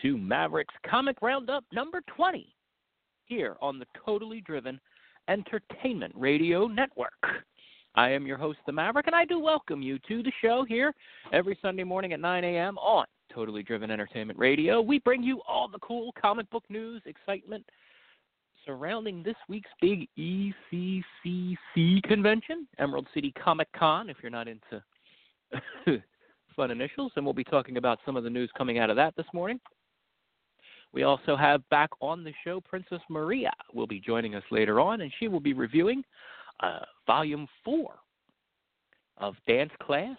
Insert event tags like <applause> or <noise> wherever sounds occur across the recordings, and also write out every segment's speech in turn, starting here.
To Mavericks Comic Roundup number 20 here on the Totally Driven Entertainment Radio Network. I am your host, The Maverick, and I do welcome you to the show here every Sunday morning at 9 a.m. on Totally Driven Entertainment Radio. We bring you all the cool comic book news, excitement surrounding this week's big ECCC convention, Emerald City Comic Con, if you're not into <laughs> fun initials, and we'll be talking about some of the news coming out of that this morning. We also have back on the show Princess Maria will be joining us later on, and she will be reviewing uh, Volume 4 of Dance Class.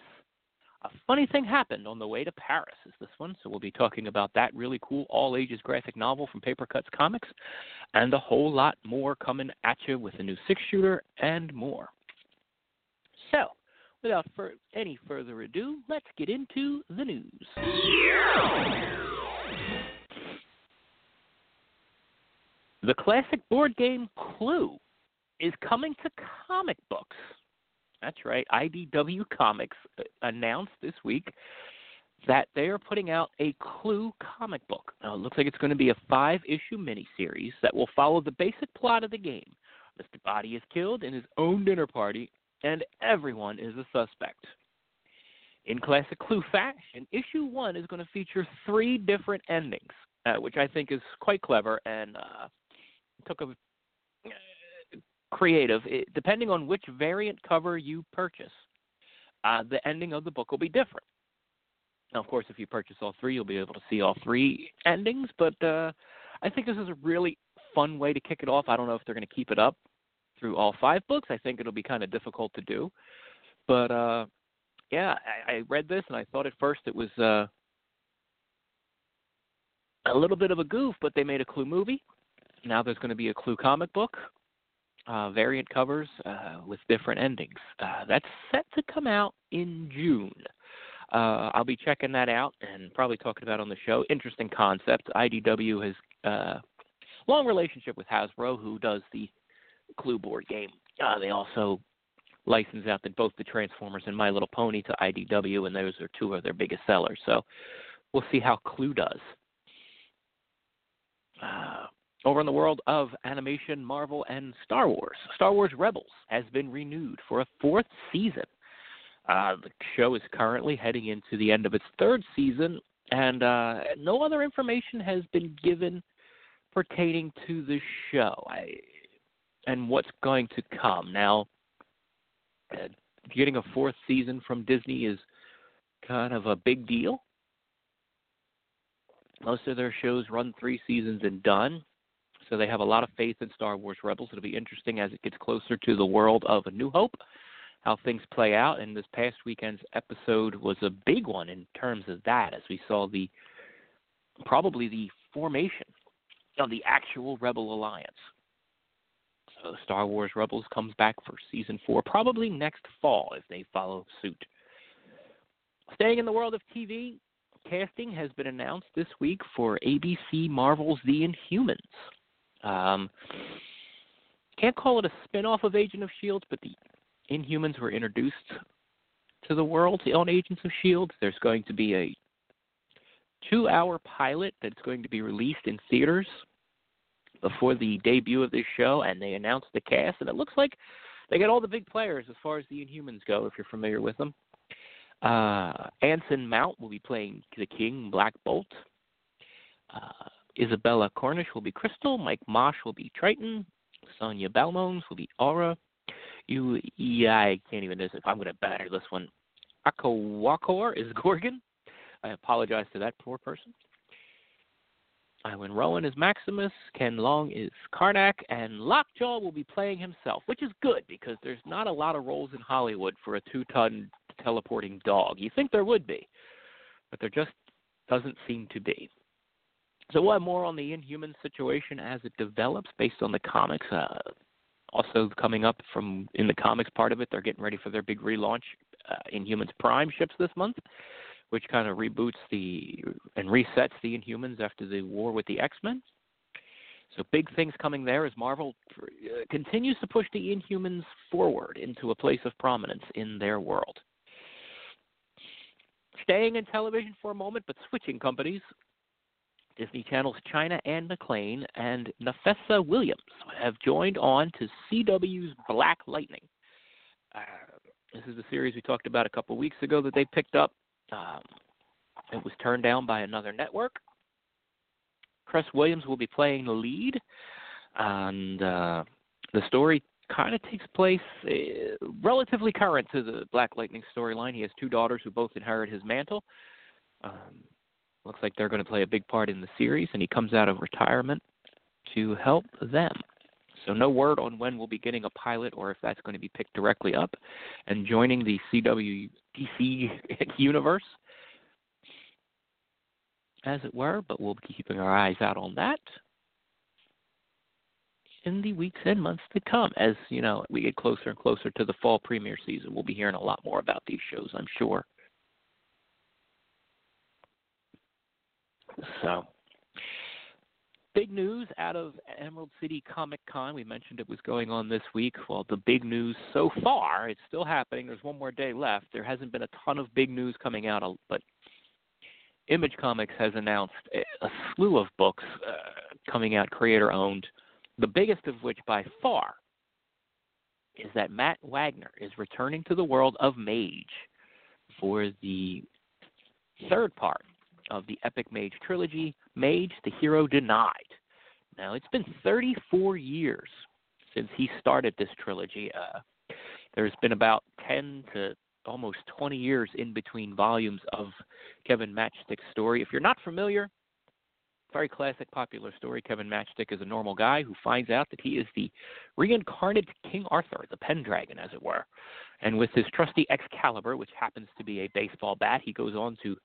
A funny thing happened on the way to Paris is this one, so we'll be talking about that really cool all ages graphic novel from Papercutz Comics, and a whole lot more coming at you with a new six shooter and more. So, without fur- any further ado, let's get into the news. The classic board game Clue is coming to comic books. That's right. IDW Comics uh, announced this week that they are putting out a Clue comic book. Now, it looks like it's going to be a five issue miniseries that will follow the basic plot of the game. Mr. Body is killed in his own dinner party, and everyone is a suspect. In classic Clue fashion, issue one is going to feature three different endings, uh, which I think is quite clever and uh, took a uh, creative. It, depending on which variant cover you purchase, uh, the ending of the book will be different. Now, of course, if you purchase all three, you'll be able to see all three endings. But uh, I think this is a really fun way to kick it off. I don't know if they're going to keep it up through all five books. I think it'll be kind of difficult to do. But uh, yeah, I, I read this and I thought at first it was uh, a little bit of a goof, but they made a Clue movie. Now there's going to be a Clue comic book, uh, variant covers uh, with different endings. Uh, that's set to come out in June. Uh, I'll be checking that out and probably talking about on the show. Interesting concept. IDW has uh, long relationship with Hasbro, who does the Clue board game. Uh, they also license out the, both the Transformers and My Little Pony to IDW, and those are two of their biggest sellers. So we'll see how Clue does. Uh, over in the world of animation, Marvel, and Star Wars, Star Wars Rebels has been renewed for a fourth season. Uh, the show is currently heading into the end of its third season, and uh, no other information has been given pertaining to the show I, and what's going to come. Now, uh, getting a fourth season from Disney is kind of a big deal. Most of their shows run three seasons and done, so they have a lot of faith in Star Wars Rebels. It'll be interesting as it gets closer to the world of A New Hope, how things play out. And this past weekend's episode was a big one in terms of that, as we saw the probably the formation of the actual Rebel Alliance. So Star Wars Rebels comes back for season four, probably next fall if they follow suit. Staying in the world of TV, casting has been announced this week for ABC Marvel's The Inhumans. Um, can't call it a spin-off of Agent of Shield, but the Inhumans were introduced to the world on Agents of Shield. There's going to be a two-hour pilot that's going to be released in theaters before the debut of this show, and they announced the cast, and it looks like they got all the big players as far as the Inhumans go, if you're familiar with them. Uh, Anson Mount will be playing the King Black Bolt. Uh, Isabella Cornish will be Crystal. Mike Mosh will be Triton. Sonia Balmons will be Aura. You, yeah, I can't even. If I'm going to batter this one. Akawakor is <laughs> Gorgon. I apologize to that poor person. Iwan Rowan is Maximus, Ken Long is Karnak, and Lockjaw will be playing himself, which is good because there's not a lot of roles in Hollywood for a two-ton teleporting dog. You think there would be, but there just doesn't seem to be. So we'll have more on the Inhuman situation as it develops based on the comics. Uh, also coming up from in the comics part of it, they're getting ready for their big relaunch. Uh, Inhumans Prime ships this month, which kind of reboots the and resets the Inhumans after the war with the X Men. So big things coming there as Marvel uh, continues to push the Inhumans forward into a place of prominence in their world. Staying in television for a moment, but switching companies, Disney Channel's China Anne McClain and Nafessa Williams have joined on to CW's Black Lightning. Uh, this is the series we talked about a couple weeks ago that they picked up. Um, it was turned down by another network. Cress Williams will be playing the lead, and uh, the story kind of takes place uh, relatively current to the Black Lightning storyline. He has two daughters who both inherit his mantle. Um, looks like they're going to play a big part in the series, and he comes out of retirement to help them. So no word on when we'll be getting a pilot or if that's going to be picked directly up and joining the CW DC <laughs> universe, as it were. But we'll be keeping our eyes out on that in the weeks and months to come. As you know, we get closer and closer to the fall premiere season, we'll be hearing a lot more about these shows, I'm sure. So, big news out of Emerald City Comic Con. We mentioned it was going on this week. Well, the big news so far, it's still happening. There's one more day left. There hasn't been a ton of big news coming out, but Image Comics has announced a slew of books uh, coming out, creator owned. The biggest of which, by far, is that Matt Wagner is returning to the world of Mage for the third part of the Epic Mage trilogy, Mage, the Hero Denied. Now, it's been 34 years since he started this trilogy. Uh, there's been about 10 to almost 20 years in between volumes of Kevin Matchstick's story. If you're not familiar, very classic popular story. Kevin Matchstick is a normal guy who finds out that he is the reincarnated King Arthur, the Pendragon, as it were. And with his trusty Excalibur, which happens to be a baseball bat, he goes on to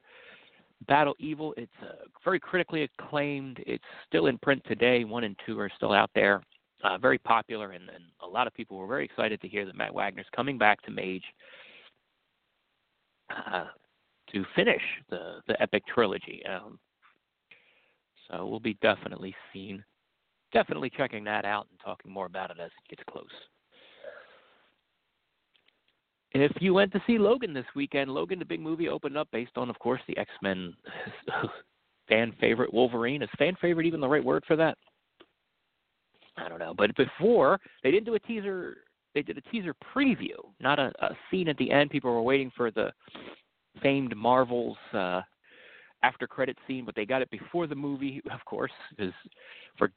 Battle Evil. It's uh, very critically acclaimed. It's still in print today. One and two are still out there. Uh, very popular, and, and a lot of people were very excited to hear that Matt Wagner's coming back to Mage uh, to finish the the epic trilogy. Um, so we'll be definitely seeing, definitely checking that out and talking more about it as it gets close. If you went to see Logan this weekend, Logan, the big movie, opened up based on, of course, the X Men <laughs> fan favorite Wolverine. Is fan favorite even the right word for that? I don't know. But before, they didn't do a teaser. They did a teaser preview, not a, a scene at the end. People were waiting for the famed Marvel's uh, after credit scene, but they got it before the movie, of course, because for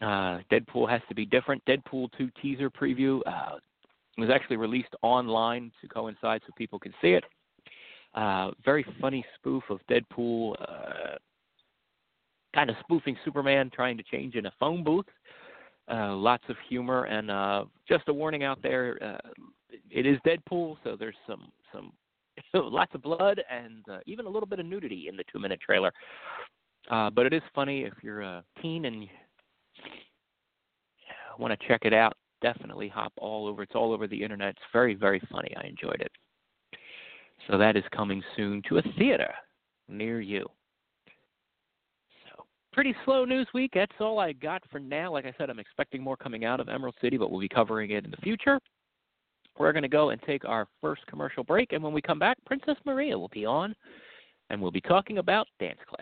uh, Deadpool has to be different. Deadpool 2 teaser preview. Uh, it was actually released online to coincide so people can see it. Uh, very funny spoof of Deadpool, uh, kind of spoofing Superman trying to change in a phone booth. Uh, lots of humor and uh, just a warning out there. Uh, it is Deadpool, so there's some some <laughs> lots of blood and uh, even a little bit of nudity in the two minute trailer. But it is funny if you're a teen and want to check it out definitely hop all over. It's all over the internet. It's very, very funny. I enjoyed it. So that is coming soon to a theater near you. So pretty slow news week. That's all I got for now. Like I said, I'm expecting more coming out of Emerald City, but we'll be covering it in the future. We're going to go and take our first commercial break, and when we come back, Princess Maria will be on, and we'll be talking about dance class.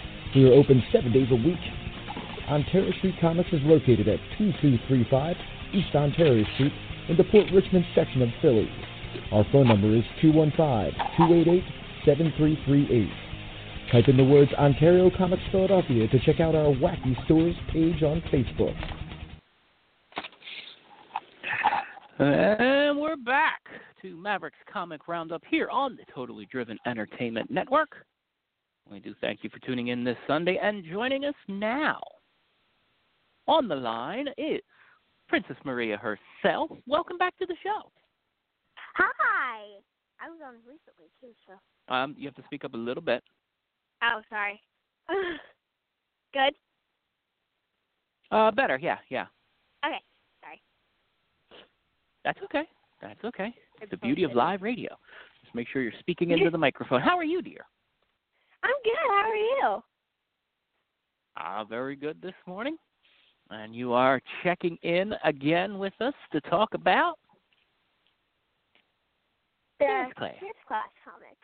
We are open seven days a week. Ontario Street Comics is located at 2235 East Ontario Street in the Port Richmond section of Philly. Our phone number is 215-288-7338. Type in the words Ontario Comics Philadelphia to check out our Wacky Stores page on Facebook. And we're back to Mavericks Comic Roundup here on the Totally Driven Entertainment Network. We do thank you for tuning in this Sunday and joining us now. On the line is Princess Maria herself. Welcome back to the show. Hi. I was on recently too, so. Um, you have to speak up a little bit. Oh, sorry. <laughs> Good. Uh, better, yeah, yeah. Okay. Sorry. That's okay. That's okay. It's the beauty of live radio. Just make sure you're speaking <laughs> into the microphone. How are you, dear? I'm good. How are you? Ah, very good this morning. And you are checking in again with us to talk about The Dance class. Dance class comic.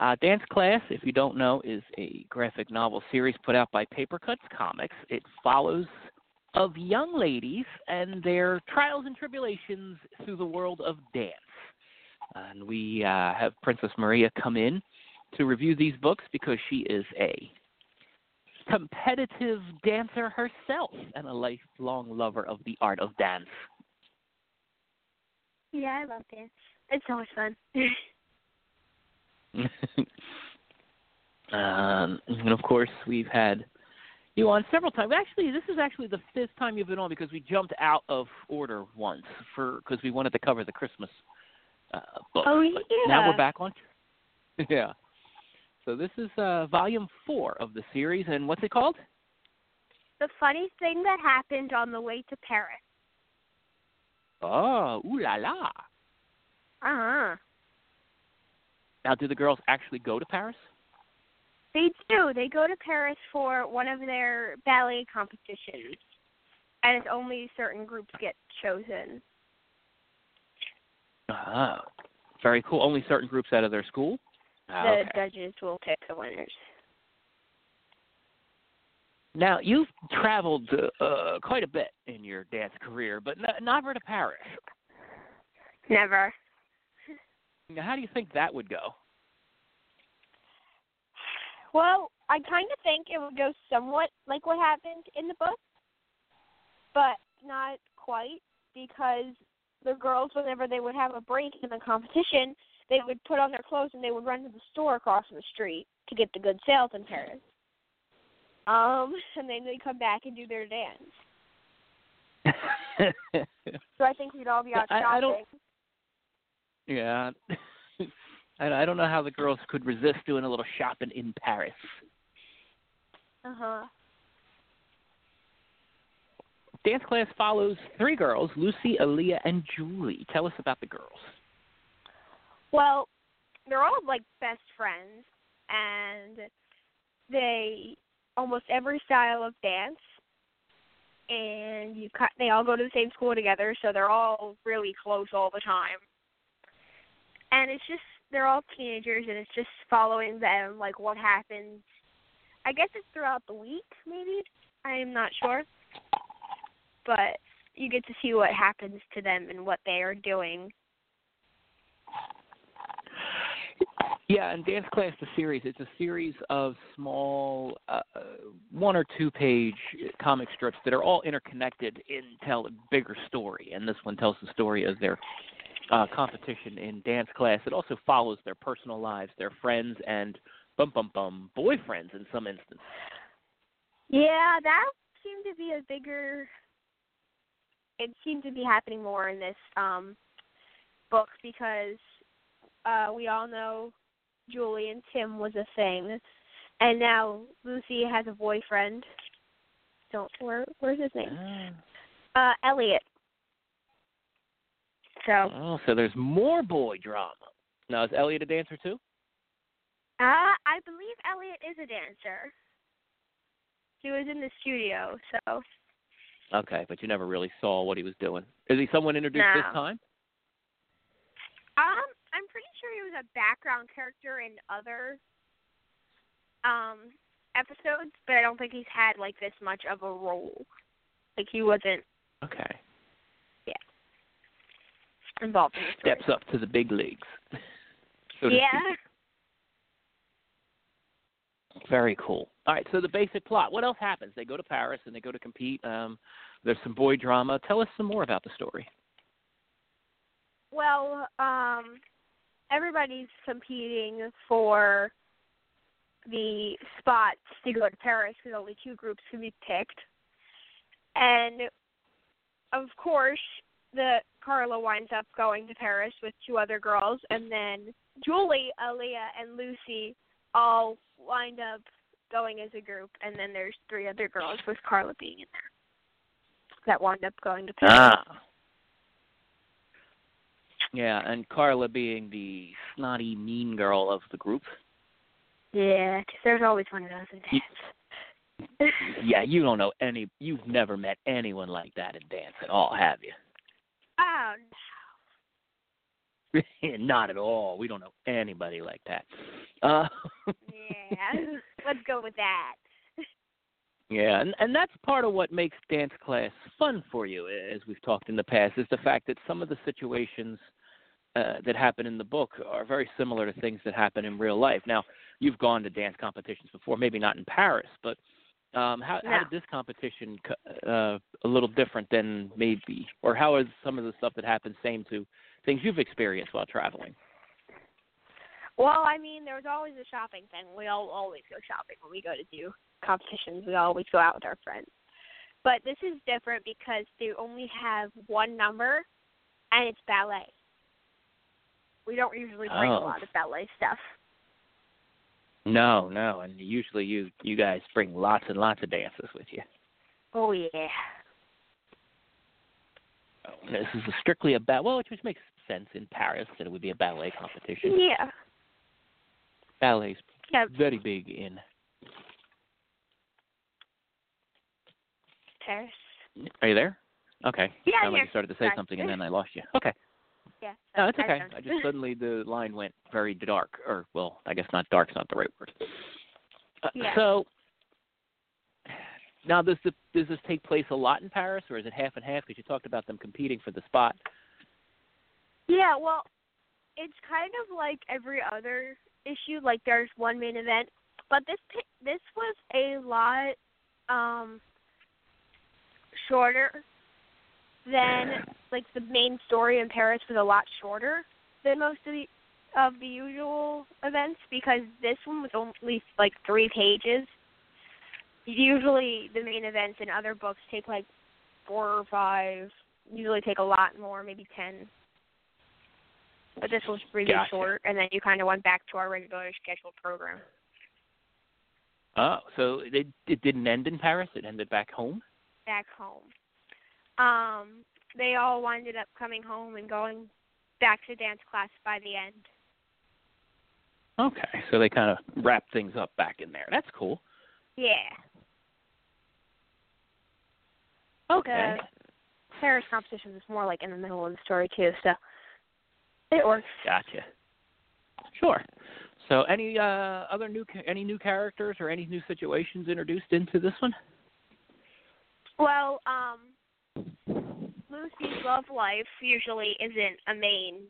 Uh, Dance Class, if you don't know, is a graphic novel series put out by Papercutz Comics. It follows of young ladies and their trials and tribulations through the world of dance. And we uh, have Princess Maria come in to review these books because she is a competitive dancer herself and a lifelong lover of the art of dance. Yeah, I love dance. It's so much fun. <laughs> um, and of course, we've had you on several times. Actually, this is actually the fifth time you've been on because we jumped out of order once for because we wanted to cover the Christmas uh, book. Oh, But now we're back on. <laughs> yeah. So this is uh, volume four of the series, and what's it called? the funny thing that happened on the way to Paris. Oh, ooh la la! Uh huh. Now, do the girls actually go to Paris? They do. They go to Paris for one of their ballet competitions. and it's only certain groups get chosen. Ah, very cool. Only certain groups out of their school. Ah, the okay. judges will pick the winners. Now you've traveled uh, quite a bit in your dance career, but n- never to Paris. Never. Now, how do you think that would go? Well, I kind of think it would go somewhat like what happened in the book, but not quite because the girls, whenever they would have a break in the competition, they would put on their clothes and they would run to the store across the street to get the good sales in Paris. Um, <laughs> and then they come back and do their dance. <laughs> So I think we'd all be out I- shopping. I don't- yeah. <laughs> I, I don't know how the girls could resist doing a little shopping in Paris. Uh huh. Dance class follows three girls, Lucy, Aaliyah, and Julie. Tell us about the girls. Well, they're all like best friends, and they almost every style of dance, and you. They all go to the same school together, so they're all really close all the time. And it's just they're all teenagers, and it's just following them, like what happens. I guess it's throughout the week, maybe. I'm not sure, but you get to see what happens to them and what they are doing Yeah, and Dance Class, the series, it's a series of small, uh, one or two page comic strips that are all interconnected and tell a bigger story. And this one tells the story of their uh, competition in dance class. It also follows their personal lives, their friends, and bum bum bum boyfriends in some instances. Yeah, that seemed to be a bigger. It seemed to be happening more in this um book because uh we all know Julie and Tim was a thing, and now Lucy has a boyfriend. Don't where where's his name? Uh, Elliot. So, Oh, so there's more boy drama. Now, is Elliot a dancer too? uh, I believe Elliot is a dancer. He was in the studio, so Okay, but you never really saw what he was doing. Is he someone introduced this time? Um, I'm pretty sure he was a background character in other um episodes, but I don't think he's had like this much of a role. Like he wasn't Okay. Yeah. Involved in. Steps up to the big leagues. so yeah. Very cool. All right, so the basic plot. What else happens? They go to Paris and they go to compete. Um, there's some boy drama. Tell us some more about the story. Well, um, everybody's competing for the spots to go to Paris because only two groups can be picked. And of course, the Carla winds up going to Paris with two other girls, and then Julie, Aaliyah, and Lucy all wind up going as a group, and then there's three other girls with Carla being in there that wind up going to Paris. Ah. Yeah, and Carla being the snotty, mean girl of the group. Yeah, 'cause there's always one of those in dance. <laughs> Yeah, you don't know any. You've never met anyone like that in dance at all, have you? Oh, <laughs> Not at all. We don't know anybody like that. Uh, yeah. <laughs> Let's go with that. yeah, and and that's part of what makes dance class fun for you, as we've talked in the past, is the fact that some of the situations uh, that happen in the book are very similar to things that happen in real life. Now, you've gone to dance competitions before, maybe not in Paris, but um, how, how did this competition co- uh, a little different than maybe, or how is some of the stuff that happens same to things you've experienced while traveling? Well, I mean, there was always a shopping thing. We all always go shopping when we go to do competitions. We always go out with our friends. But this is different because they only have one number, and it's ballet. We don't usually bring a Oh. lot of ballet stuff. No, no, and usually you you guys bring lots and lots of dances with you. Oh yeah. Oh, This is a strictly a ballet, well, which makes sense in Paris that it would be a ballet competition. Yeah. Ballet's Yeah. very big in Paris. Are you there? Okay. Yeah, Sounded like you started to say Sorry. something and then I lost you. Okay. Yeah. No, it's okay. don't. I just suddenly <laughs> the line went very dark, or well, I guess not dark's not the right word. Uh, Yeah. So now, does the, does this take place a lot in Paris, or is it half and half? Because you talked about them competing for the spot. Yeah, well, it's kind of like every other issue. Like there's one main event, but this this was a lot um shorter than like the main story in Paris was a lot shorter than most of the of the usual events because this one was only like three pages. Usually the main events in other books take like four or five. Usually take a lot more, maybe ten but this was really Gotcha. short, and then you kind of went back to our regular scheduled program. Oh, so it it didn't end in Paris; it ended back home. Back home, um, they all winded up coming home and going back to dance class by the end. Okay, so they kind of wrapped things up back in there. That's cool. Yeah, Okay. the Paris competition is more like in the middle of the story too, so it works. Gotcha. Sure. So, any uh, other new any new characters or any new situations introduced into this one? Well, um, Lucy's love life usually isn't a main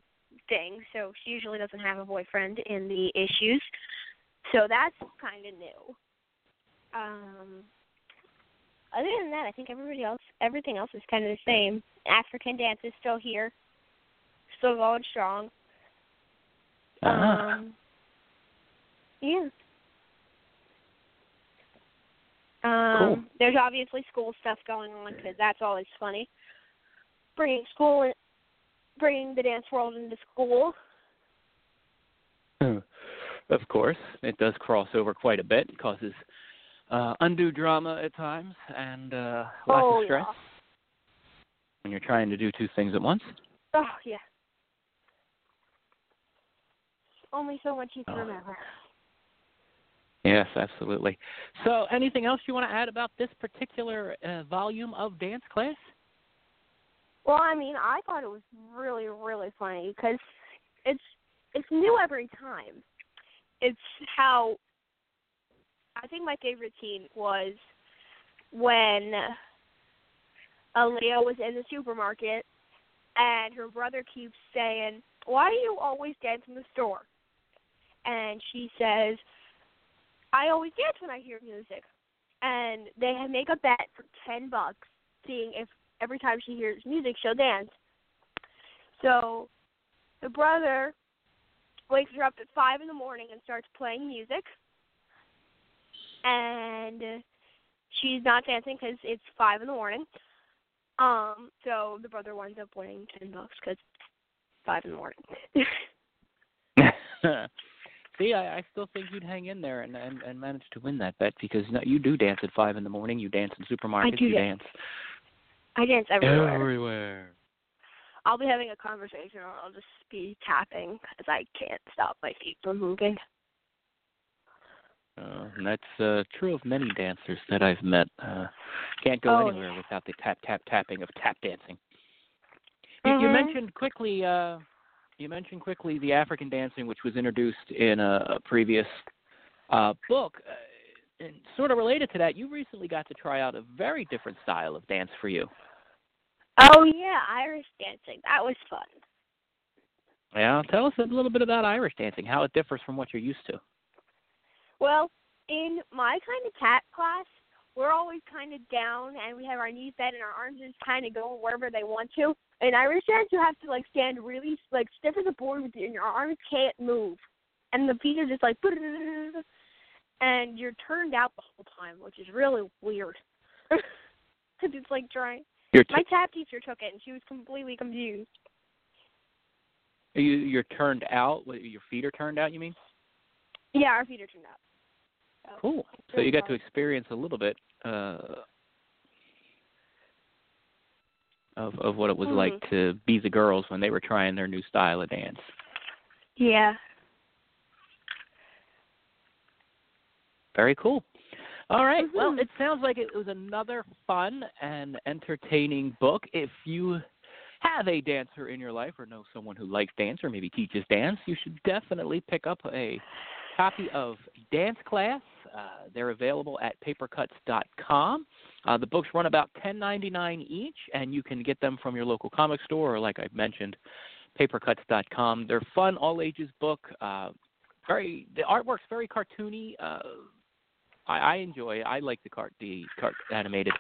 thing, so she usually doesn't have a boyfriend in the issues. So that's kind of new. Um, other than that, I think everybody else, everything else is kind of the same. African dance is still here, still going strong. Ah. Um, yeah. Um, Cool. There's obviously school stuff going on because that's always funny. Bringing school, in, bringing the dance world into school. of course, it does cross over quite a bit. It causes uh, undue drama at times and uh, lots oh of stress yeah. when you're trying to do two things at once. Oh yeah. Only so much you can Oh. remember. Yes, absolutely. So, anything else you want to add about this particular uh, volume of dance class? Well, I mean, I thought it was really, really funny because it's it's new every time. It's how I think my favorite scene was when Aaliyah was in the supermarket and her brother keeps saying, "Why do you always dance in the store?" And she says, "I always dance when I hear music." And they make a bet for ten bucks, seeing if every time she hears music, she'll dance. So the brother wakes her up at five in the morning and starts playing music, and she's not dancing because it's five in the morning. Um, so the brother winds up winning ten bucks because five in the morning. <laughs> <laughs> See, I, I still think you'd hang in there and, and and manage to win that bet because no, you do dance at five in the morning. You dance in supermarkets. do you dance. dance I dance everywhere. everywhere. I'll be having a conversation, or I'll just be tapping because I can't stop my feet from moving. Uh, and that's uh, true of many dancers that I've met. Uh, can't go Oh, anywhere without the tap tap tapping of tap dancing. You, you Mhm. mentioned quickly. Uh, you mentioned quickly the African dancing, which was introduced in a, a previous uh, book. Uh, and sort of related to that, you recently got to try out a very different style of dance for you. Oh yeah, Irish dancing. That was fun. Yeah, tell us a little bit about Irish dancing, how it differs from what you're used to. Well, in my kind of cat class, we're always kind of down and we have our knees bent and our arms just kind of go wherever they want to. In Irish dance, you have to like stand really like stiff as a board with you, and your arms can't move, and the feet are just like, <laughs> and you're turned out the whole time, which is really weird. <laughs> Because it's like trying. T- My tap teacher took it, and she was completely confused. you you're turned out. what, Your feet are turned out. You mean? Yeah, our feet are turned out. So, Cool. So you got to experience a little bit uh, of of what it was Mhm. like to be the girls when they were trying their new style of dance. Yeah. Very cool. All right. Mm-hmm. Well, it sounds like it was another fun and entertaining book. If you have a dancer in your life or know someone who likes dance or maybe teaches dance, you should definitely pick up a copy of Dance Class. Uh, they're available at papercutz.com. Uh, the books run about $10.99 each, and you can get them from your local comic store or, like I mentioned, papercutz.com. They're fun, all ages book. Uh, very the artwork's very cartoony. Uh, I, I enjoy. It. I like the cart the cart animated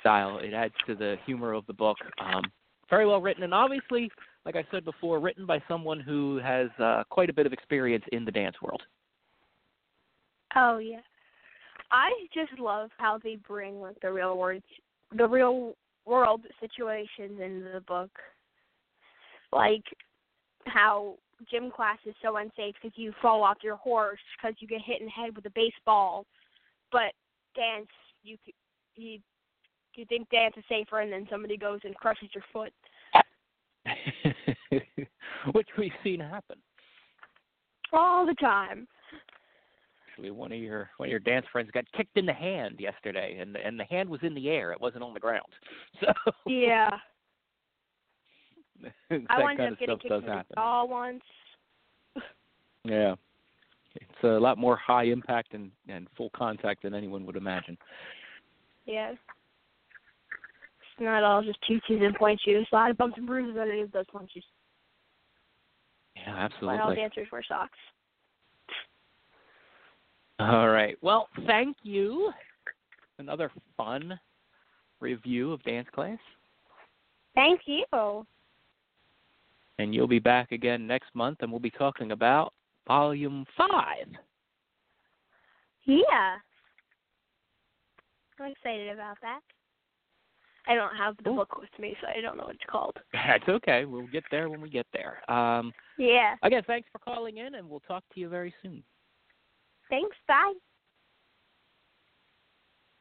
style. It adds to the humor of the book. Um, very well written, and obviously, like I said before, written by someone who has uh, quite a bit of experience in the dance world. Oh yeah. I just love how they bring like the real world the real world situations into the book. Like how gym class is so unsafe because you fall off your horse because you get hit in the head with a baseball, but dance you c- you you think dance is safer and then somebody goes and crushes your foot. <laughs> Which we've seen happen. All the time. Actually, one of your one of your dance friends got kicked in the hand yesterday, and and the hand was in the air; it wasn't on the ground. <laughs> So Yeah. <laughs> I wound up getting kicked in the jaw once. Yeah, it's a lot more high impact and and full contact than anyone would imagine. Yeah. It's not all just tutus and pointe shoes. A lot of bumps and bruises underneath those punches. Yeah, absolutely. Why all dancers wear socks. All right. Well, thank you. Another fun review of dance class, Thank you. and you'll be back again next month, and we'll be talking about volume five. Yeah. I'm excited about that. I don't have the Cool. book with me, so I don't know what it's called. <laughs> That's okay. We'll get there when we get there. Um, Yeah. again, thanks for calling in, and we'll talk to you very soon. Thanks. Bye.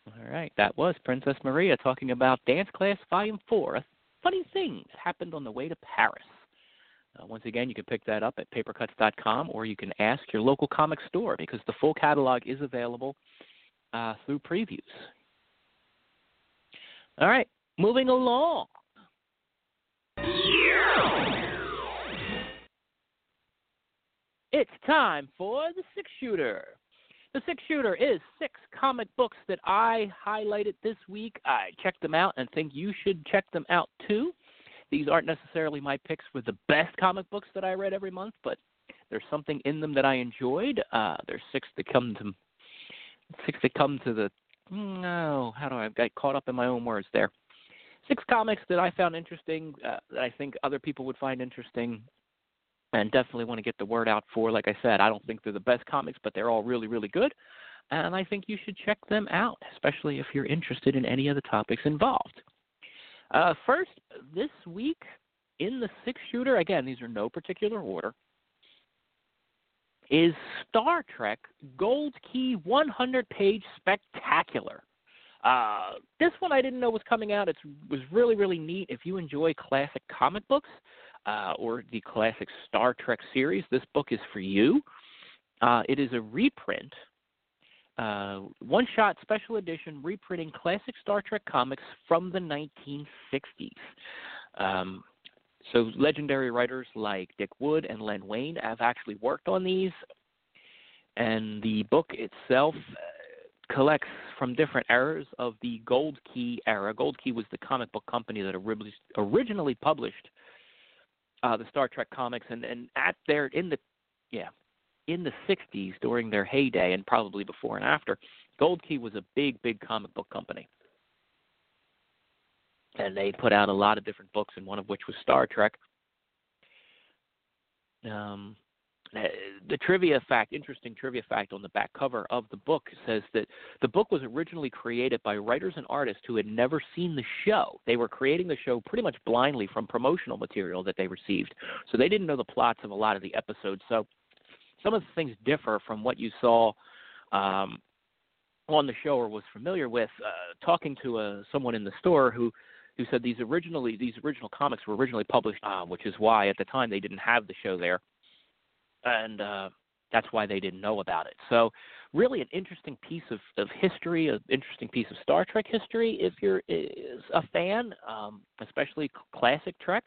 All right. That was Princess Maria talking about Dance Class Volume 4. Funny things happened on the way to Paris. Uh, once again, you can pick that up at papercutz.com or you can ask your local comic store because the full catalog is available uh, through previews. All right. Moving along. It's time for the six shooter. The six shooter is six comic books that I highlighted this week. I checked them out and think you should check them out too. These aren't necessarily my picks for the best comic books that I read every month, but there's something in them that I enjoyed. Uh, there's six that come to six that come to the no, how do I, got caught up in my own words there. Six comics that I found interesting, uh, that I think other people would find interesting, and definitely want to get the word out for. Like I said, I don't think they're the best comics, but they're all really, really good. And I think you should check them out, especially if you're interested in any of the topics involved. Uh, first, this week in the six shooter, again, these are no particular order, is Star Trek Gold Key 100 page spectacular. Uh, this one I didn't know was coming out. It was really, really neat. If you enjoy classic comic books, uh, or the classic Star Trek series, this book is for you. Uh, it is a reprint, uh, one shot special edition reprinting classic Star Trek comics from the 1960s. Um, so, legendary writers like Dick Wood and Len Wein have actually worked on these, and the book itself uh, collects from different eras of the Gold Key era. Gold Key was the comic book company that originally published uh, the Star Trek comics, and and at their in the yeah in the '60s during their heyday, and probably before and after, Gold Key was a big big comic book company, and they put out a lot of different books, and one of which was Star Trek. Um, uh, the trivia fact, interesting trivia fact on the back cover of the book says that the book was originally created by writers and artists who had never seen the show. They were creating the show pretty much blindly from promotional material that they received. So they didn't know the plots of a lot of the episodes. So some of the things differ from what you saw um, on the show or was familiar with. Uh, talking to a, someone in the store who who said these originally these original comics were originally published, uh, which is why at the time they didn't have the show there and uh, that's why they didn't know about it. So, really, an interesting piece of, of history, an interesting piece of Star Trek history. If you're a fan, um, especially classic Trek,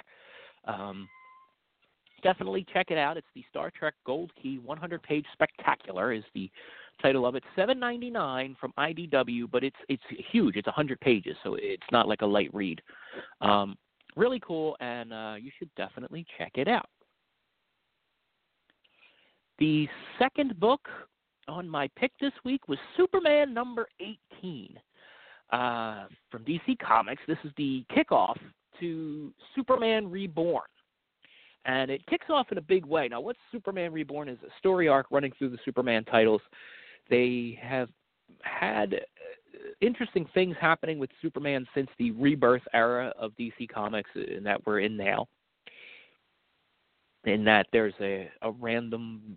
um, definitely check it out. It's the Star Trek Gold Key 100-page spectacular. Is the title of it. 7.99 from IDW, but it's it's huge. It's 100 pages, so it's not like a light read. Um, really cool, and uh, you should definitely check it out. The second book on my pick this week was Superman number 18 uh, from DC Comics. This is the kickoff to Superman Reborn. And it kicks off in a big way. Now, what's Superman Reborn is a story arc running through the Superman titles. They have had uh, interesting things happening with Superman since the rebirth era of DC Comics uh, that we're in now. In that there's a, a random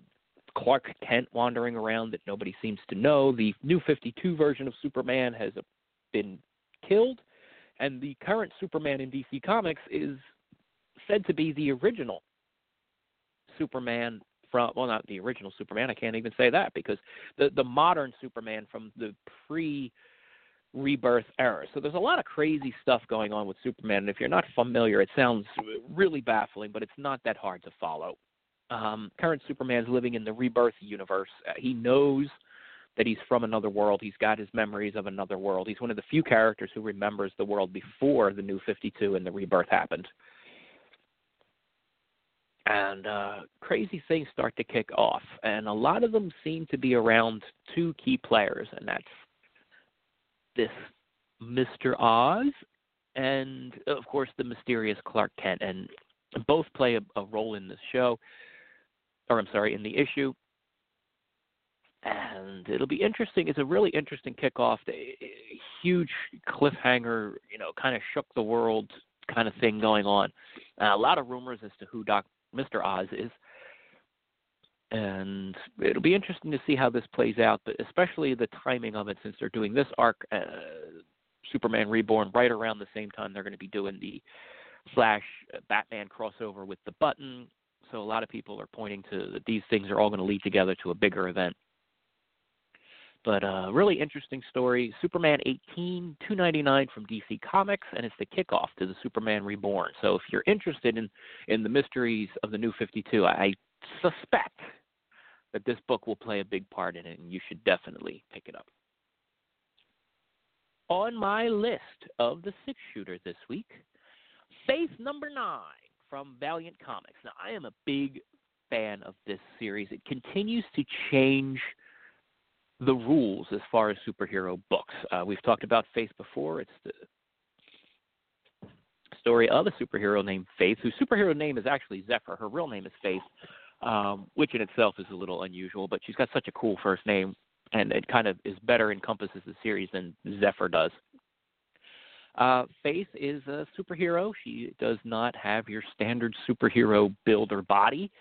Clark Kent wandering around that nobody seems to know. The new 52 version of Superman has been killed, and the current Superman in DC Comics is said to be the original Superman from well not the original Superman, I can't even say that because the the modern Superman from the pre rebirth era. So there's a lot of crazy stuff going on with Superman and if you're not familiar, it sounds really baffling, but it's not that hard to follow. Um, current Superman's living in the rebirth universe. Uh, he knows that he's from another world. He's got his memories of another world. He's one of the few characters who remembers the world before the new 52 and the rebirth happened and uh, crazy things start to kick off. And a lot of them seem to be around two key players, and that's this Mr. Oz and, of course, the mysterious Clark Kent. And both play a, a role in this show, or I'm sorry, in the issue. And it'll be interesting. It's a really interesting kickoff. A, huge cliffhanger, you know, kind of shook the world kind of thing going on. Uh, a lot of rumors as to who Doc Mr. Oz is. And it'll be interesting to see how this plays out, but especially the timing of it, since they're doing this arc, uh, Superman Reborn, right around the same time they're going to be doing the Flash uh, Batman crossover with the Button. So a lot of people are pointing to that these things are all going to lead together to a bigger event. But uh, really interesting story. Superman 18, 299 from DC Comics, and it's the kickoff to the Superman Reborn. So if you're interested in in the mysteries of the New 52, I suspect that this book will play a big part in it, and you should definitely pick it up. On my list of the six shooter this week, Faith number nine from Valiant Comics. Now I am a big fan of this series. It continues to change the rules as far as superhero books. Uh, we've talked about Faith before. It's the story of a superhero named Faith, whose superhero name is actually Zephyr. Her real name is Faith, um, which in itself is a little unusual, but she's got such a cool first name, and it kind of is better encompasses the series than Zephyr does. Uh, Faith is a superhero. She does not have your standard superhero build or body.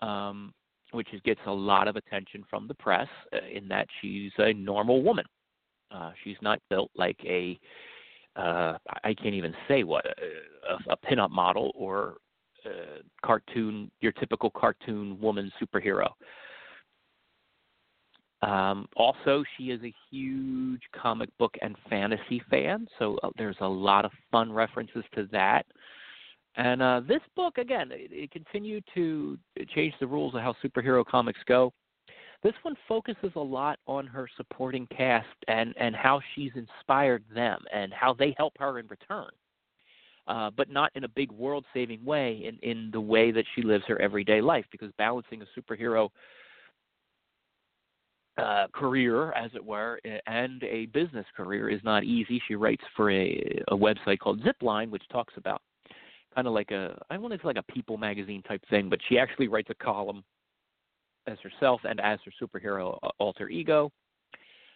Um, which gets a lot of attention from the press uh, in that she's a normal woman. Uh, she's not built like a uh, I can't even say what a, a, a pinup model or uh, cartoon, your typical cartoon woman superhero. Um, also, she is a huge comic book and fantasy fan, so uh, there's a lot of fun references to that. And uh, this book, again, it, it continued to change the rules of how superhero comics go. This one focuses a lot on her supporting cast and, and how she's inspired them and how they help her in return. Uh, but not in a big world saving way, in, in the way that she lives her everyday life, because balancing a superhero uh, career, as it were, and a business career is not easy. She writes for a, a website called Zipline, which talks about kind of like a I want say like a People magazine type thing, but she actually writes a column as herself and as her superhero uh, alter ego.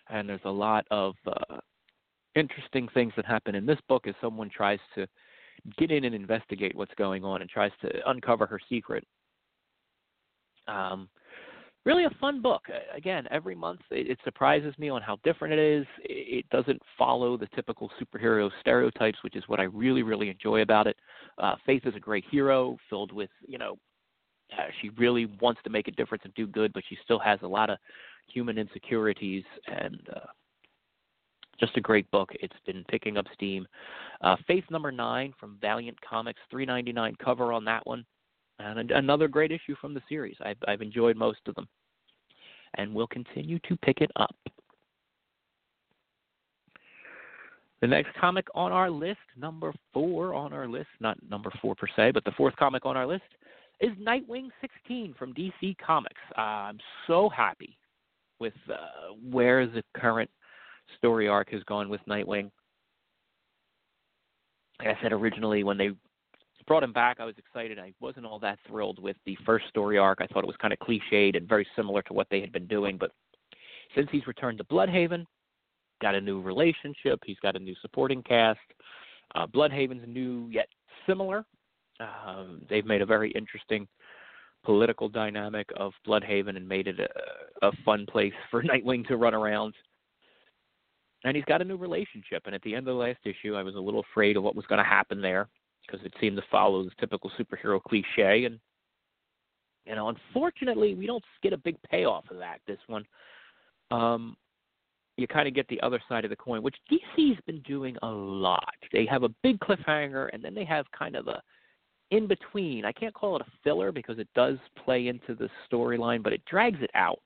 And there's a lot of uh, interesting things that happen in this book as someone tries to get in and investigate what's going on and tries to uncover her secret. Um, really a fun book. Again, every month it, it surprises me on how different it is. It, it, doesn't follow the typical superhero stereotypes, which is what I really, really enjoy about it. Uh, Faith is a great hero, filled with you know Uh, she really wants to make a difference and do good, but she still has a lot of human insecurities and uh, just a great book. It's been picking up steam. Uh, Faith number nine from Valiant Comics, three ninety nine cover on that one, and another great issue from the series. I've, I've enjoyed most of them, and we'll continue to pick it up. The next comic on our list, number four on our list, not number four per se, but the fourth comic on our list, is Nightwing 16 from DC Comics. Uh, I'm so happy with uh, where the current story arc has gone with Nightwing. Like I said originally, when they brought him back, I was excited. I wasn't all that thrilled with the first story arc. I thought it was kind of cliched and very similar to what they had been doing. But since he's returned to Blüdhaven, got a new relationship. He's got a new supporting cast. Uh, Blüdhaven's new yet similar. Um, they've made a very interesting political dynamic of Blüdhaven and made it a, a fun place for <laughs> Nightwing to run around. And he's got a new relationship. And at the end of the last issue, I was a little afraid of what was going to happen there because it seemed to follow the typical superhero cliche. And you know, unfortunately, we don't get a big payoff of that. This one, um, you kind of get the other side of the coin, which DC's been doing a lot. They have a big cliffhanger, and then they have kind of a in between. I can't call it a filler because it does play into the storyline, but it drags it out.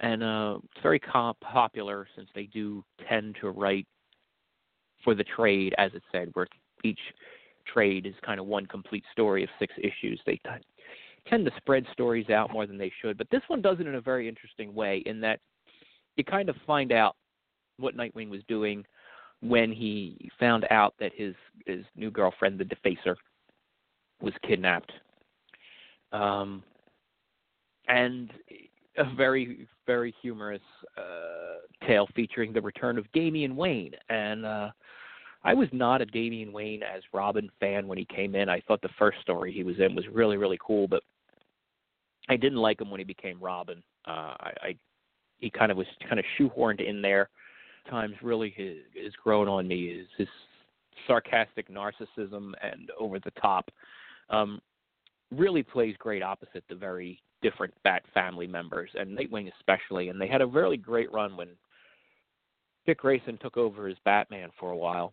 And uh, it's very comp- popular since they do tend to write for the trade, as it said, where each trade is kind of one complete story of six issues. They t- tend to spread stories out more than they should, but this one does it in a very interesting way in that you kind of find out what Nightwing was doing when he found out that his his new girlfriend, the Defacer, was kidnapped. Um, and a very very humorous uh, tale featuring the return of Damian Wayne. And uh, I was not a Damian Wayne as Robin fan when he came in. I thought the first story he was in was really really cool, but I didn't like him when he became Robin. Uh, I, I he kind of was kind of shoehorned in there. Times really has, has grown on me is his sarcastic narcissism and over the top. Um, really plays great opposite the very different Bat family members and Nightwing especially. And they had a really great run when Dick Grayson took over as Batman for a while.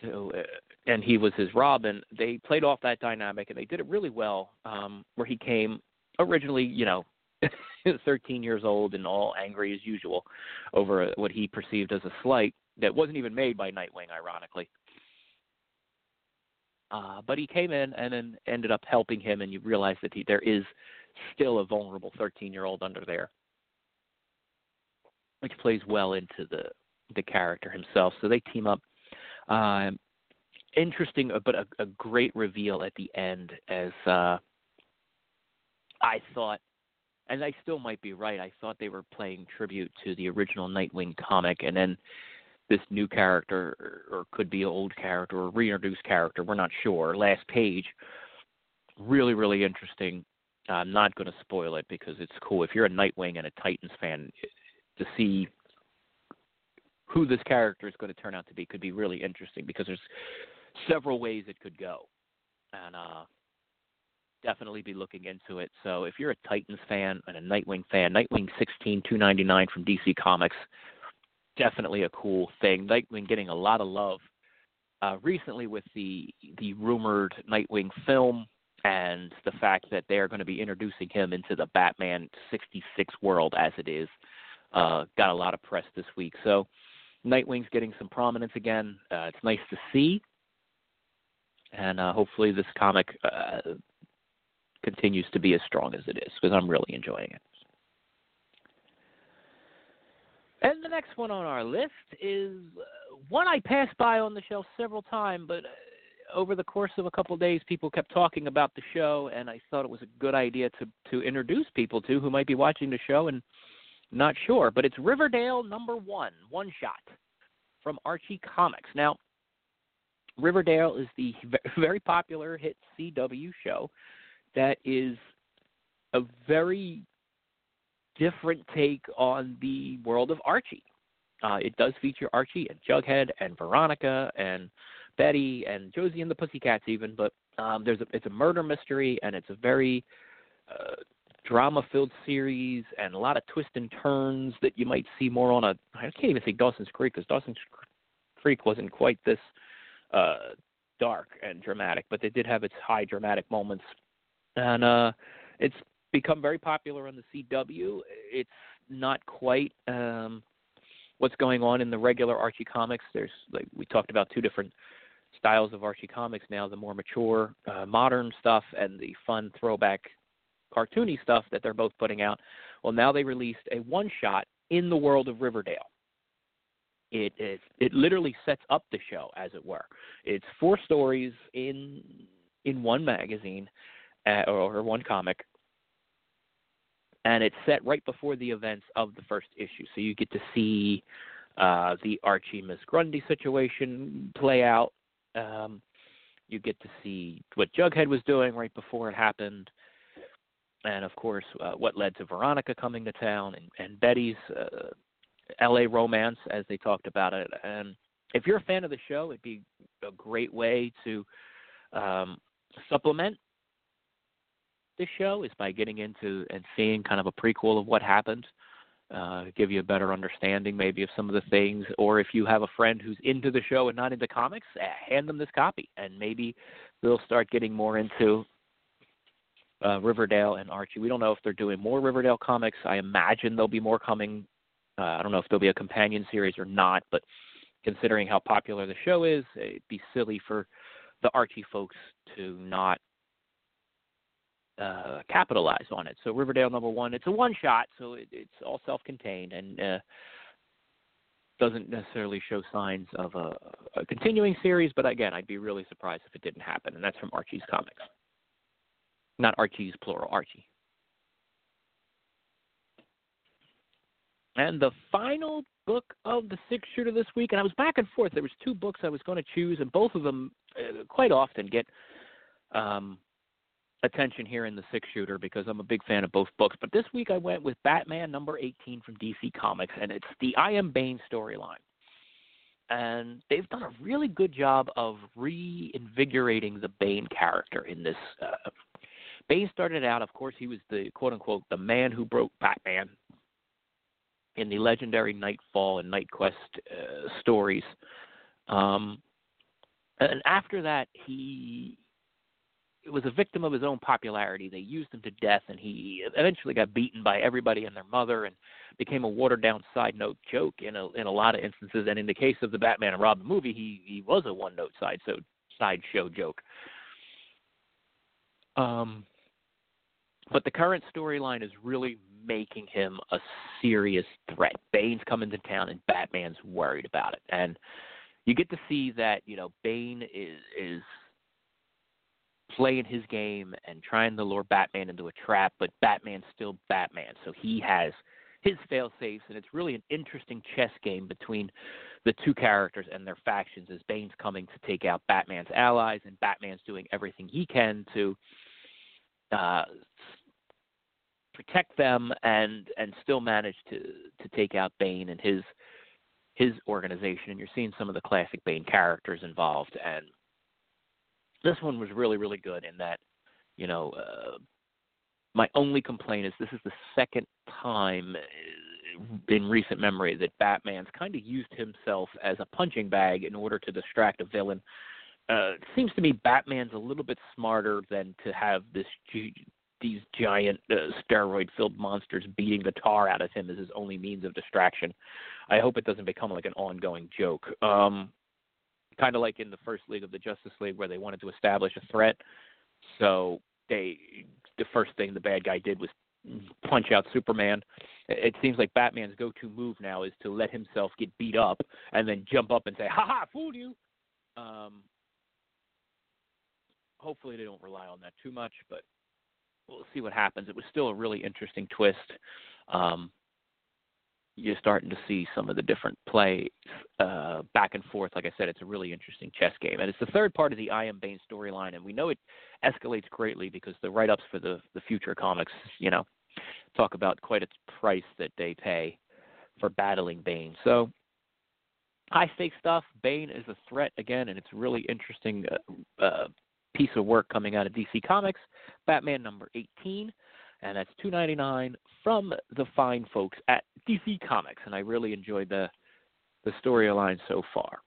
So, uh, and he was his Robin. They played off that dynamic and they did it really well. Um, where he came originally, you know, <laughs> 13 years old and all angry as usual over what he perceived as a slight that wasn't even made by Nightwing, ironically. Uh, but he came in and then ended up helping him, and you realize that he, there is still a vulnerable 13 year old under there, which plays well into the the character himself. So they team up. Um, interesting, uh, but a, a great reveal at the end as uh, I thought and I still might be right. I thought they were playing tribute to the original Nightwing comic, and then this new character, or, could be an old character or reintroduced character. We're not sure. Last page, really, really interesting. I'm not going to spoil it because it's cool. If you're a Nightwing and a Titans fan, to see who this character is going to turn out to be could be really interesting because there's several ways it could go, and uh, definitely be looking into it. So if you're a Titans fan and a Nightwing fan, Nightwing 16 299 from DC Comics, definitely a cool thing. Nightwing getting a lot of love uh, recently with the the rumored Nightwing film and the fact that they're going to be introducing him into the Batman 66 world as it is. Uh, got a lot of press this week, so Nightwing's getting some prominence again. Uh, it's nice to see, and uh, hopefully this comic uh, continues to be as strong as it is because I'm really enjoying it. And the next one on our list is uh, one I passed by on the shelf several times, but uh, over the course of a couple of days, people kept talking about the show, and I thought it was a good idea to to introduce people to who might be watching the show and not sure. But it's Riverdale number one, one shot from Archie Comics. Now, Riverdale is the <laughs> very popular hit CW show that is a very different take on the world of Archie. Uh, it does feature Archie and Jughead and Veronica and Betty and Josie and the Pussycats even, but um, there's a it's a murder mystery and it's a very uh, drama-filled series and a lot of twists and turns that you might see more on a I can't even say Dawson's Creek because Dawson's Creek wasn't quite this uh, dark and dramatic, but they did have its high dramatic moments, and uh, it's become very popular on the CW. It's not quite um, what's going on in the regular Archie comics. There's like we talked about two different styles of Archie comics now: the more mature, uh, modern stuff, and the fun throwback, cartoony stuff that they're both putting out. Well, now they released a one-shot in the world of Riverdale. It, it it literally sets up the show, as it were. It's four stories in in one magazine uh, or, or one comic, and it's set right before the events of the first issue. So you get to see uh, the Archie Miss Grundy situation play out. Um, you get to see what Jughead was doing right before it happened, and of course, uh, what led to Veronica coming to town and, and Betty's uh, L.A. romance, as they talked about it. And if you're a fan of the show, it'd be a great way to um, supplement this show is by getting into and seeing kind of a prequel of what happened, uh, give you a better understanding maybe of some of the things. Or if you have a friend who's into the show and not into comics, uh, hand them this copy, and maybe they'll start getting more into uh, Riverdale and Archie. We don't know if they're doing more Riverdale comics. I imagine there'll be more coming. Uh, I don't know if there'll be a companion series or not, but considering how popular the show is, it'd be silly for the Archie folks to not uh, capitalize on it. So Riverdale number one, it's a one shot, so it, it's all self-contained and uh, doesn't necessarily show signs of a, a continuing series. But again, I'd be really surprised if it didn't happen, and that's from Archie's comics, not Archie's plural, Archie. And the final book of the six shooter this week, and I was back and forth. There was two books I was going to choose, and both of them uh, quite often get um, attention here in the six shooter because I'm a big fan of both books. But this week I went with Batman number 18 from DC Comics, and it's the I Am Bane storyline. And they've done a really good job of reinvigorating the Bane character in this. Uh, Bane started out, of course, he was the quote unquote the man who broke Batman in the legendary Knightfall and Knightquest uh, stories. Um, and after that, he was a victim of his own popularity. They used him to death, and he eventually got beaten by everybody and their mother, and became a watered down side note joke in a in a lot of instances. And in the case of the Batman and Robin movie, he he was a one note side so sideshow joke. Um, but the current storyline is really making him a serious threat. Bane's coming to town, and Batman's worried about it, and you get to see that you know Bane is is playing his game and trying to lure Batman into a trap, but Batman's still Batman, so he has his fail safes, and it's really an interesting chess game between the two characters and their factions as Bane's coming to take out Batman's allies, and Batman's doing everything he can to uh, protect them and and still manage to to take out Bane and his his organization. And you're seeing some of the classic Bane characters involved, and this one was really really good in that you know uh, my only complaint is this is the second time uh, in recent memory that Batman's kind of used himself as a punching bag in order to distract a villain. Uh, seems to me Batman's a little bit smarter than to have this these giant uh, steroid-filled monsters beating the tar out of him as his only means of distraction. I hope it doesn't become like an ongoing joke. Um, kind of like in the first League of the Justice League where they wanted to establish a threat. So they the first thing the bad guy did was punch out Superman. It seems like Batman's go-to move now is to let himself get beat up and then jump up and say, "Ha ha, fooled you." Um, hopefully they don't rely on that too much, but we'll see what happens. It was still a really interesting twist. Um, you're starting to see some of the different plays uh, back and forth. Like I said, it's a really interesting chess game, and it's the third part of the I Am Bane storyline, and we know it escalates greatly because the write-ups for the the future comics, you know, talk about quite a price that they pay for battling Bane. So high stakes stuff. Bane is a threat again, and it's really interesting uh, uh, piece of work coming out of DC Comics. Batman number 18, and that's 2.99 from the fine folks at DC Comics, and I really enjoyed the the storyline so far.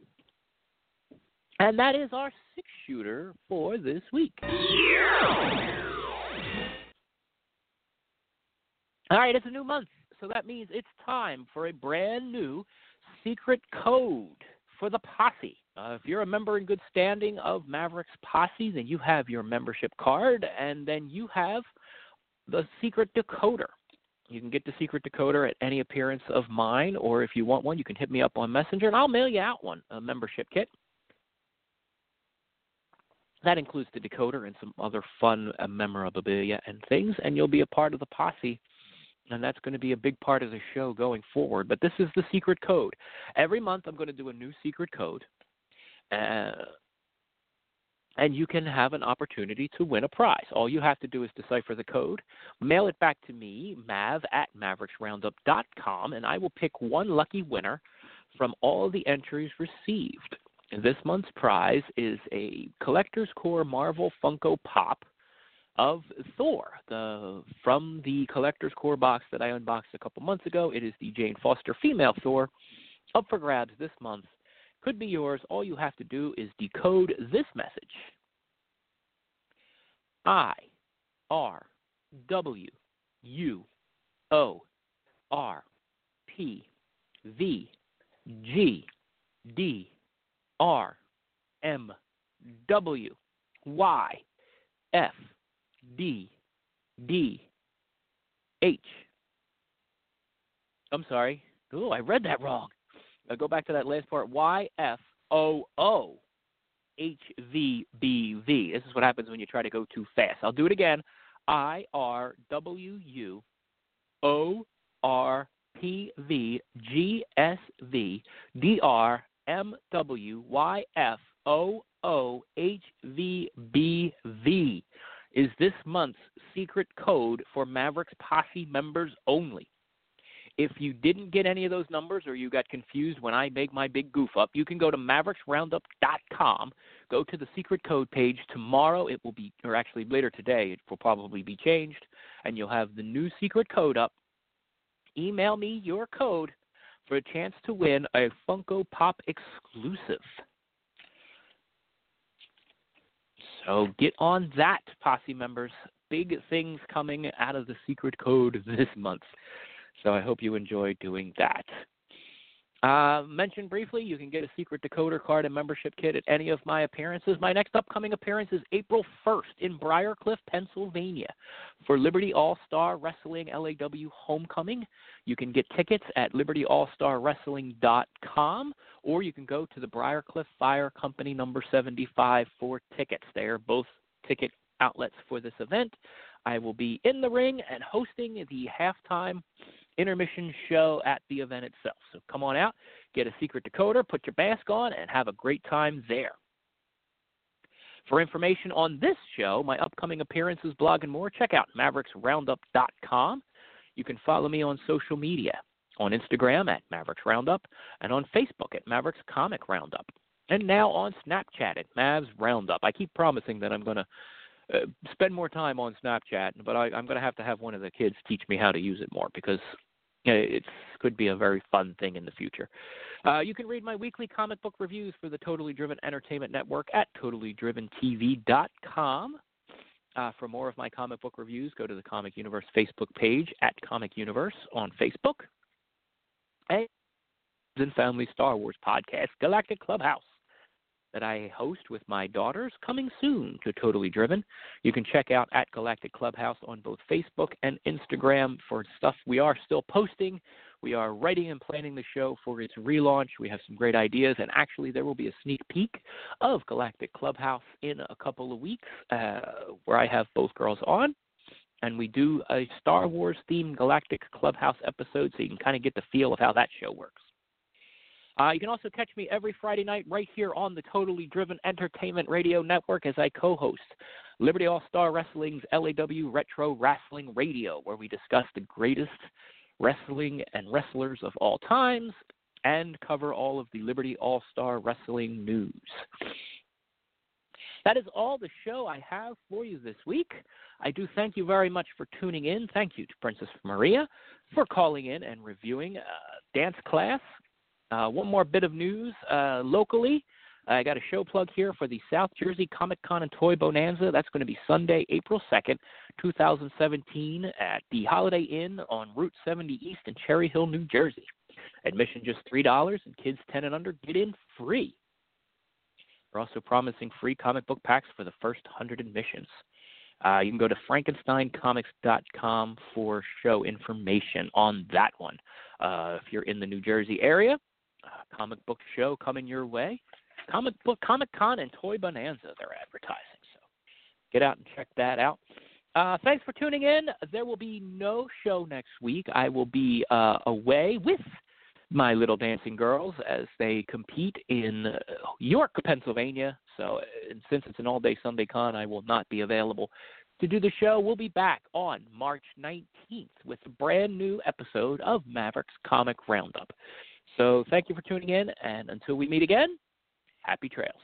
And that is our six shooter for this week. All right, it's a new month, so that means it's time for a brand new secret code for the posse. Uh, if you're a member in good standing of Mavericks Posse, then you have your membership card, and then you have the secret decoder. You can get the secret decoder at any appearance of mine, or if you want one, you can hit me up on Messenger, and I'll mail you out one, a membership kit. That includes the decoder and some other fun uh, memorabilia and things, and you'll be a part of the posse and that's going to be a big part of the show going forward. But this is the secret code. Every month, I'm going to do a new secret code, uh, and you can have an opportunity to win a prize. All you have to do is decipher the code, mail it back to me, mav at mavericksroundup.com, and I will pick one lucky winner from all the entries received. And this month's prize is a Collector's Corps Marvel Funko Pop of Thor. The from the collector's corps box that I unboxed a couple months ago, it is the Jane Foster female Thor up for grabs this month. Could be yours. All you have to do is decode this message. I R W U O R P V G D R M W Y F D D H. I'm sorry. Oh, I read that wrong. I'll go back to that last part. Y F O O H V B V. This is what happens when you try to go too fast. I'll do it again. I R W U O R P V G S V D R M W Y F O O H V B V is this month's secret code for Mavericks Posse members only. If you didn't get any of those numbers or you got confused when I make my big goof up, you can go to mavericksroundup.com, go to the secret code page. Tomorrow it will be, or actually later today, it will probably be changed, and you'll have the new secret code up. Email me your code for a chance to win a Funko Pop exclusive. So get on that, posse members. Big things coming out of the secret code this month. So I hope you enjoy doing that. Uh, mentioned briefly, you can get a secret decoder card and membership kit at any of my appearances. My next upcoming appearance is April 1st in Briarcliff, Pennsylvania for Liberty All Star Wrestling LAW Homecoming. You can get tickets at libertyallstarwrestling.com or you can go to the Briarcliff Fire Company number 75 for tickets. They are both ticket outlets for this event. I will be in the ring and hosting the halftime intermission show at the event itself. So come on out, get a secret decoder, put your mask on, and have a great time there. For information on this show, my upcoming appearances, blog, and more, check out mavericksroundup.com. You can follow me on social media on Instagram at Mavericks Roundup and on Facebook at Mavericks Comic Roundup. And now on Snapchat at Mavs Roundup. I keep promising that I'm going to uh, spend more time on Snapchat, but I, I'm going to have to have one of the kids teach me how to use it more because it could be a very fun thing in the future. Uh, you can read my weekly comic book reviews for the Totally Driven Entertainment Network at totallydriventv.com. Uh, for more of my comic book reviews, go to the Comic Universe Facebook page at Comic Universe on Facebook. And Family Star Wars podcast, Galactic Clubhouse that I host with my daughters coming soon to Totally Driven. You can check out at Galactic Clubhouse on both Facebook and Instagram for stuff we are still posting. We are writing and planning the show for its relaunch. We have some great ideas, and actually, there will be a sneak peek of Galactic Clubhouse in a couple of weeks uh, where I have both girls on. And we do a Star Wars themed Galactic Clubhouse episode so you can kind of get the feel of how that show works. Uh, you can also catch me every Friday night right here on the Totally Driven Entertainment Radio Network as I co host Liberty All Star Wrestling's LAW Retro Wrestling Radio, where we discuss the greatest wrestling and wrestlers of all times and cover all of the Liberty All Star Wrestling news. That is all the show I have for you this week. I do thank you very much for tuning in. Thank you to Princess Maria for calling in and reviewing uh, Dance Class. Uh, one more bit of news uh, locally. I got a show plug here for the South Jersey Comic Con and Toy Bonanza. That's going to be Sunday, April 2nd, 2017, at the Holiday Inn on Route 70 East in Cherry Hill, New Jersey. Admission just $3, and kids 10 and under get in free. We're also promising free comic book packs for the first 100 admissions. Uh, you can go to frankensteincomics.com for show information on that one. Uh, if you're in the New Jersey area, uh, comic book show coming your way. Comic book Comic Con and Toy Bonanza they're advertising. So get out and check that out. Uh, thanks for tuning in. There will be no show next week. I will be uh, away with my little dancing girls as they compete in York, Pennsylvania. So, since it's an all-day Sunday con, I will not be available to do the show. We'll be back on March 19th with a brand new episode of Mavericks Comic Roundup. So, thank you for tuning in, and until we meet again, happy trails.